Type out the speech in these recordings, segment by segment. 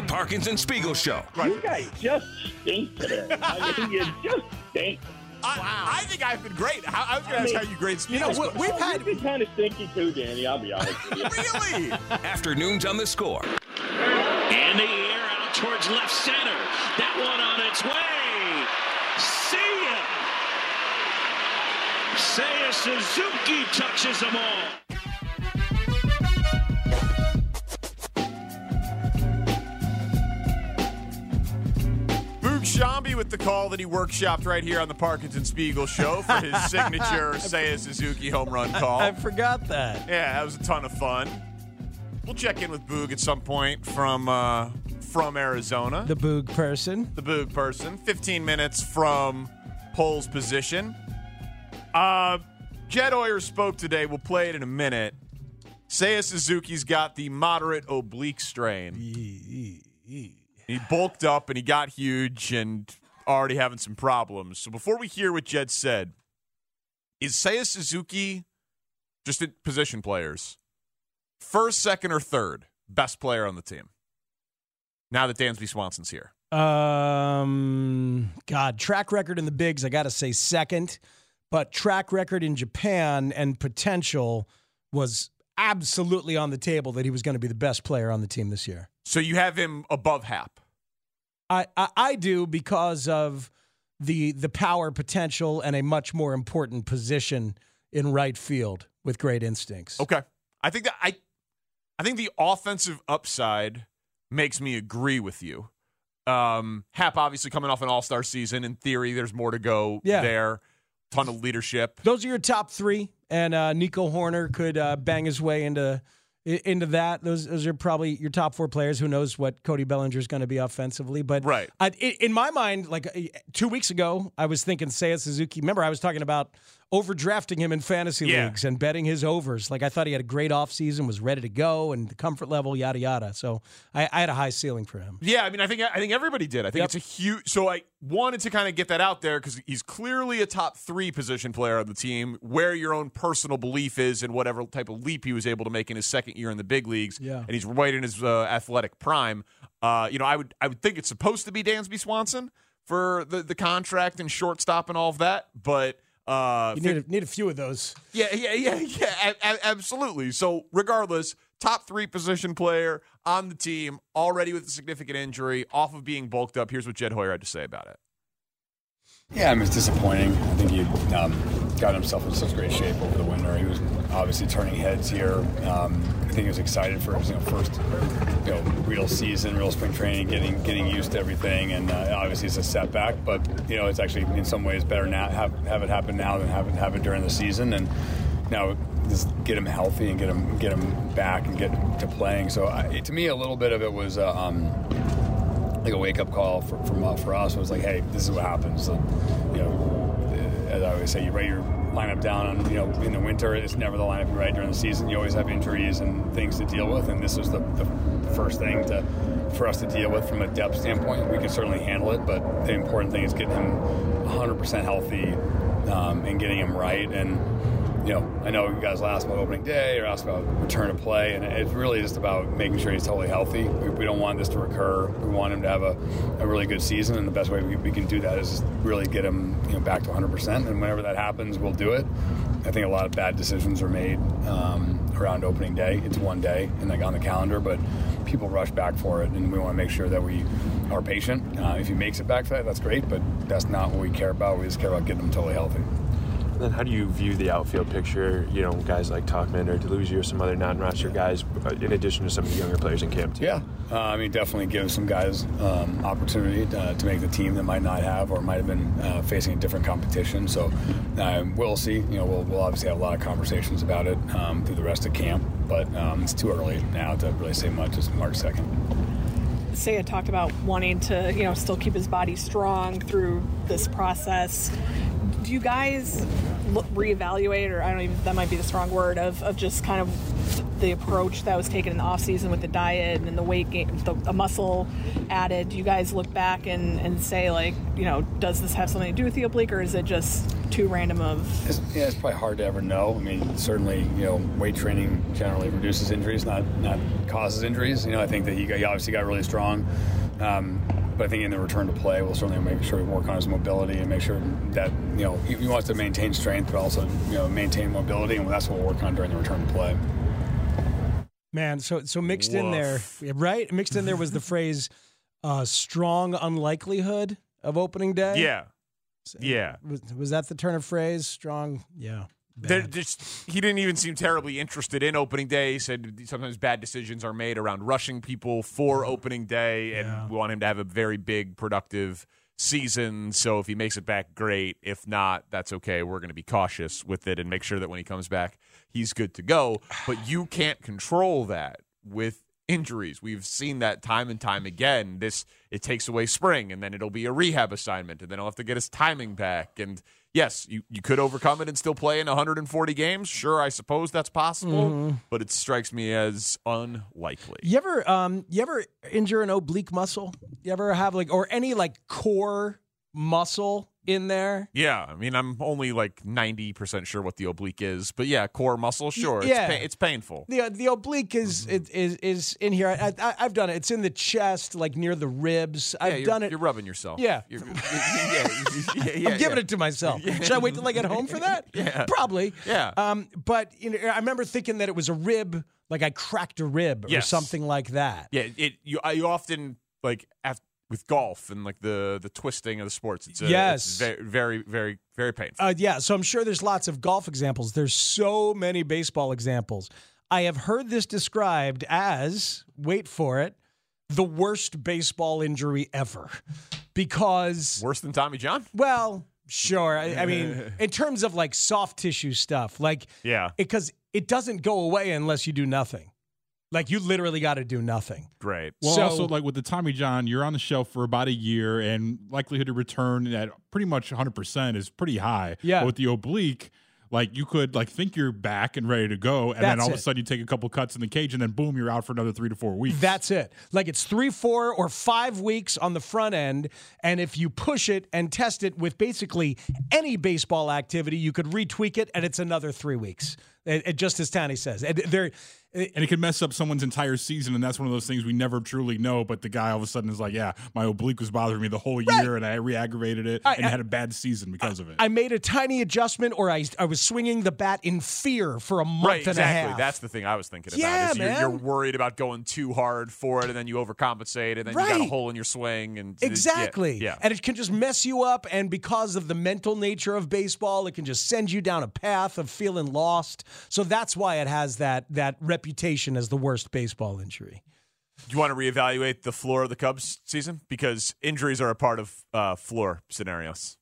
The Parkins and Spiegel Show. You guys just stink today. I mean, you just stink. I, I think I've been great. I, I was going to ask how you grade You know, we- we've Well, had You've been kind of stinky too, Danny. I'll be honest with you. really? Afternoons on the score. In the air out towards left center. That one on its way. See ya. Seiya Suzuki touches them all. Sciambi with the call that he workshopped right here on the Parkins and Spiegel show for his signature Seiya Suzuki home run call. I forgot that. Yeah, that was a ton of fun. We'll check in with Boog at some point from uh, from Arizona. The Boog person. the Boog person. 15 minutes from Poles position. Uh, Jed Hoyer spoke today. We'll play it in a minute. Seiya Suzuki's got the moderate oblique strain. He bulked up and he got huge and already having some problems. So before we hear what Jed said, is Seiya Suzuki just at position players? First, second, or third best player on the team? Now that Dansby Swanson's here. Um, God, track record in the bigs, I got to say second, but track record in Japan and potential was absolutely on the table that he was going to be the best player on the team this year. So you have him above Happ. I, I, I do because of the the power potential and a much more important position in right field with great instincts. Okay. I think that I I think the offensive upside makes me agree with you. Um Happ obviously coming off an all-star season. In theory, there's more to go Yeah. there. Ton of leadership. Those are your top three, and uh, Nico Hoerner could uh, bang his way into into that. Those those are probably your top four players. Who knows what Cody Bellinger is going to be offensively? But Right. I, in my mind, like uh, two weeks ago, I was thinking Seiya Suzuki. Remember, I was talking about overdrafting him in fantasy Yeah. leagues and betting his overs. Like I thought he had a great offseason, was ready to go, and the comfort level, yada yada. So I, I had a high ceiling for him. Yeah, I mean, I think I think everybody did. I think Yep. it's a huge. So I wanted to kind of get that out there because he's clearly a top three position player on the team. Where your own personal belief is and whatever type of leap he was able to make in his second year in the big leagues. Yeah. and he's right in his uh, athletic prime. Uh, you know, I would I would think it's supposed to be Dansby Swanson for the the contract and shortstop and all of that, but. Uh, You need a, need a few of those. yeah, yeah, yeah, yeah, a- a- absolutely. So, regardless, top three position player on the team, already with a significant injury, off of being bulked up. Here's what Jed Hoyer had to say about it. Yeah, I mean, it's disappointing. I think he um, got himself in such great shape over the winter. He was obviously turning heads here. Um, I think he was excited for his you know, first you know, real season, real spring training, getting getting used to everything. And uh, obviously, it's a setback, but you know, it's actually in some ways better now have have it happen now than have it it during the season. And now just get him healthy and get him get him back and get to playing. So I, to me, a little bit of it was. Uh, um, like a wake up call for, from uh, for us was like, hey, this is what happens. You know, as I always say, you write your lineup down on you know in the winter. It's never the lineup you write during the season. You always have injuries and things to deal with, and this was the, the first thing to for us to deal with from a depth standpoint. We can certainly handle it, but the important thing is getting him 100% healthy um, and getting him right and you know, I know you guys asked about opening day or asked about return to play, and it's really just about making sure he's totally healthy. We, we don't want this to recur. We want him to have a, a really good season, and the best way we, we can do that is really get him you know, back to 100%. And whenever that happens, we'll do it. I think a lot of bad decisions are made um, around opening day. It's one day and like on the calendar, but people rush back for it, and we want to make sure that we are patient. Uh, if he makes it back for that, that's great, but that's not what we care about. We just care about getting him totally healthy. And then how do you view the outfield picture? You know, guys like Tauchman or Deluzio or some other non-roster guys, uh, in addition to some of the younger players in camp too. Yeah, uh, I mean, definitely give some guys um, opportunity to, uh, to, make the team that might not have or might have been uh, facing a different competition. So um, we'll see. You know, we'll, we'll, obviously have a lot of conversations about it um, through the rest of camp, but um, it's too early now to really say much. It's March second. Seiya talked about wanting to, you know, still keep his body strong through this process do you guys look, reevaluate, or I don't even that might be the strong word of, of just kind of the approach that was taken in the off season with the diet and the weight gain, the, the muscle added? Do you guys look back and, and say like, you know, does this have something to do with the oblique, or is it just too random of? It's, yeah, it's probably hard to ever know. I mean, certainly, you know, weight training generally reduces injuries, not not causes injuries. You know, I think that he, got, obviously got really strong. Um, but I think in the return to play, we'll certainly make sure we work on his mobility and make sure that you know he, he wants to maintain strength, but also you know maintain mobility, and that's what we'll work on during the return to play. Man, so so mixed Woof. in there, right? Mixed in there was the phrase uh, "strong unlikelihood" of opening day. Yeah, yeah. Was, was that the turn of phrase? Strong, yeah. Just, he didn't even seem terribly interested in opening day. He said sometimes bad decisions are made around rushing people for mm-hmm. opening day, and yeah. we want him to have a very big, productive season. So if he makes it back, great. If not, that's okay. We're going to be cautious with it and make sure that when he comes back, he's good to go. But you can't control that with injuries. We've seen that time and time again. This it takes away spring, and then it'll be a rehab assignment, and then he'll have to get his timing back and yes, you, you could overcome it and still play in 140 games. Sure, I suppose that's possible, mm-hmm. but it strikes me as unlikely. You ever um you ever injure an oblique muscle? You ever have like or any like core muscle in there. Yeah, I mean, I'm only like 90% sure what the oblique is, but yeah, core muscle, sure. Yeah. It's, pa- it's painful. The the oblique is mm-hmm. is is in here. I, have done it. It's in the chest, like near the ribs. I've done it. You're rubbing yourself. Yeah. You're, yeah, yeah, yeah, I'm giving it to myself. Should I wait till I get home for that? yeah. Probably. Yeah. Um, but you know, I remember thinking that it was a rib, like I cracked a rib yes. or something like that. Yeah, it you, you often like after with golf and like the the twisting of the sports. It's a, yes, it's very, very, very, very painful. Uh, yeah, so I'm sure there's lots of golf examples. There's so many baseball examples. I have heard this described as wait for it, the worst baseball injury ever, because worse than Tommy John. Well, sure. I, I mean, in terms of like soft tissue stuff, like yeah, because it, it doesn't go away unless you do nothing. Like you literally got to do nothing. Great. Well, so, also like with the Tommy John, you're on the shelf for about a year, and likelihood to return at pretty much 100 percent is pretty high. Yeah. But with the oblique, like you could like think you're back and ready to go, and That's then all it. of a sudden you take a couple cuts in the cage, and then boom, you're out for another three to four weeks. That's it. Like it's three, four, or five weeks on the front end, and if you push it and test it with basically any baseball activity, you could retweak it, and it's another three weeks. It, it, just as Tani says, there and it could mess up someone's entire season, and that's one of those things we never truly know. But the guy all of a sudden is like, "Yeah, my oblique was bothering me the whole year, right. and I re-aggravated it, I, and I, had a bad season because I, of it." I made a tiny adjustment, or I I was swinging the bat in fear for a month right, and exactly. a half. That's the thing I was thinking yeah, about. Is man. You're, you're, worried about going too hard for it, and then you overcompensate, and then right. you got a hole in your swing, and exactly, yeah, yeah, and it can just mess you up. And because of the mental nature of baseball, it can just send you down a path of feeling lost. So that's why it has that that reputation as the worst baseball injury. Do you want to reevaluate the floor of the Cubs season because injuries are a part of uh, floor scenarios?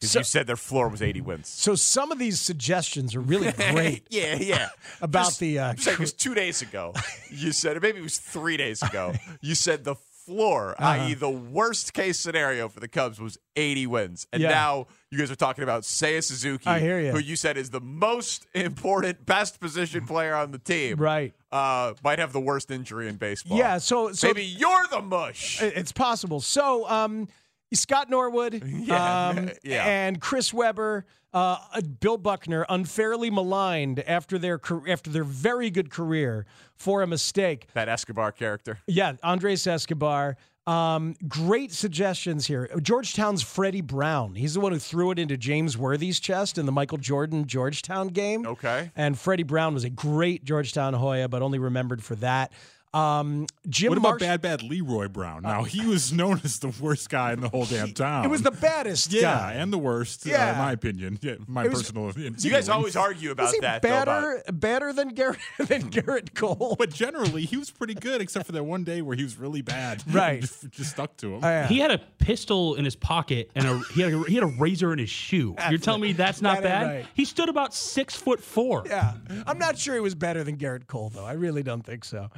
Because so, you said their floor was 80 wins. So some of these suggestions are really great. yeah, yeah. about just, the. Uh, it was two days ago. You said, or maybe it was three days ago. You said the floor, Uh-huh. i.e., the worst case scenario for the Cubs was 80 wins. And Yeah. now you guys are talking about Seiya Suzuki, I hear ya. who you said is the most important, best position player on the team. Right. Uh, might have the worst injury in baseball. Yeah, so, so Maybe you're the mush. It's possible. So, um, Scott Norwood, Yeah, um, yeah. and Chris Webber, uh, Bill Buckner, unfairly maligned after their after their very good career for a mistake. That Escobar character. Yeah, Andres Escobar. Um, great suggestions here. Georgetown's Freddie Brown. He's the one who threw it into James Worthy's chest in the Michael Jordan Georgetown game. Okay. And Freddie Brown was a great Georgetown Hoya, but only remembered for that. Um, Jim what about Marsh- bad, bad Leroy Brown? Now he was known as the worst guy in the whole damn town. It was the baddest yeah, guy. and the worst, uh, Yeah. in my opinion. Yeah, my was- personal. opinion. You guys always argue about Was he that. though, about- better, better than Garrett than Gerrit Cole? But generally, he was pretty good, except for that one day where he was really bad. Right. just, just stuck to him. Oh, yeah. He had a pistol in his pocket and a he had a, he had a razor in his shoe. You're telling me that's not That bad? right. He stood about six foot four. Yeah, I'm not sure he was better than Gerrit Cole, though. I really don't think so.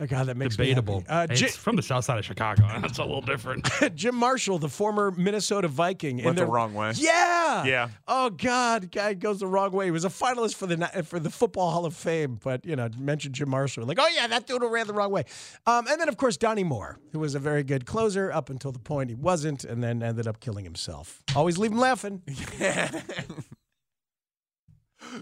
Oh, God, that makes Debatable. me happy. Uh, Ji- it's from the south side of Chicago. That's a little different. Jim Marshall, the former Minnesota Viking, in Went the wrong way. Yeah, Yeah. Oh God, guy goes the wrong way. He was a finalist for the for the Football Hall of Fame, but you know, mentioned Jim Marshall, like, oh yeah, that dude who ran the wrong way. Um, and then of course Donnie Moore, who was a very good closer up until the point he wasn't, and then ended up killing himself. Always leave him laughing.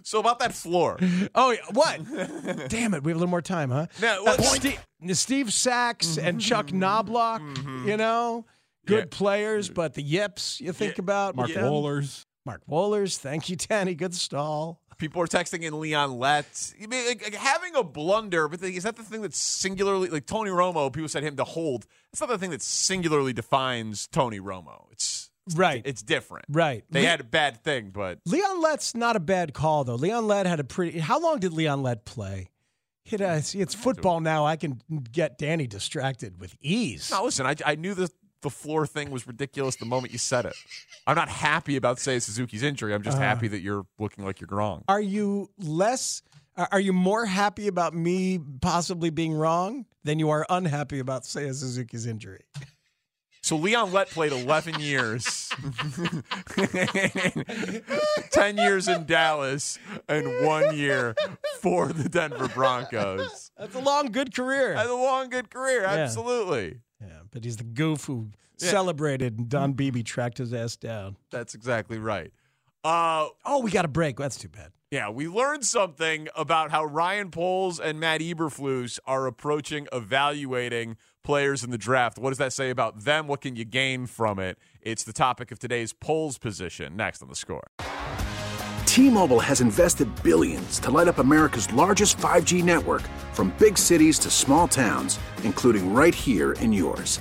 So about that floor. Oh, yeah. what? Damn it, we have a little more time, huh? Now, Uh, Steve, Steve Sax mm-hmm. and Chuck mm-hmm. Knobloch, mm-hmm. you know, good Yeah. players, but the yips you think about. Mark with them. Wohlers. Mark Wohlers, thank you, Danny. Good stall. People are texting in Leon Lett. I mean, like, like, having a blunder, but the- is that the thing that singularly, like Tony Romo, people said him to hold. It's not the thing that singularly defines Tony Romo. It's Right. It's different. Right. They Le- had a bad thing, but Leon Lett's not a bad call, though. Leon Lett had a pretty. How long did Leon Lett play? It, uh, see, it's football now. I can get Danny distracted with ease. no. Listen, I, I knew the the floor thing was ridiculous the moment you said it. I'm not happy about Seiya Suzuki's injury. I'm just Uh. happy that you're looking like you're wrong. Are you less? are- you more happy about me possibly being wrong than you are unhappy about Seiya Suzuki's injury? So Leon Lett played 11 years, 10 years in Dallas, and one year for the Denver Broncos. That's a long, good career. That's a long, good career. Absolutely. Yeah, but he's the goof who Yeah. celebrated and Don Beebe tracked his ass down. That's exactly right. Uh, Oh, we got a break. That's too bad. Yeah, we learned something about how Ryan Poles and Matt Eberflus are approaching evaluating players in the draft. What does that say about them? What can you gain from it? It's the topic of today's Poles position. Next on the score. T-Mobile has invested billions to light up America's largest 5G network from big cities to small towns, including right here in yours.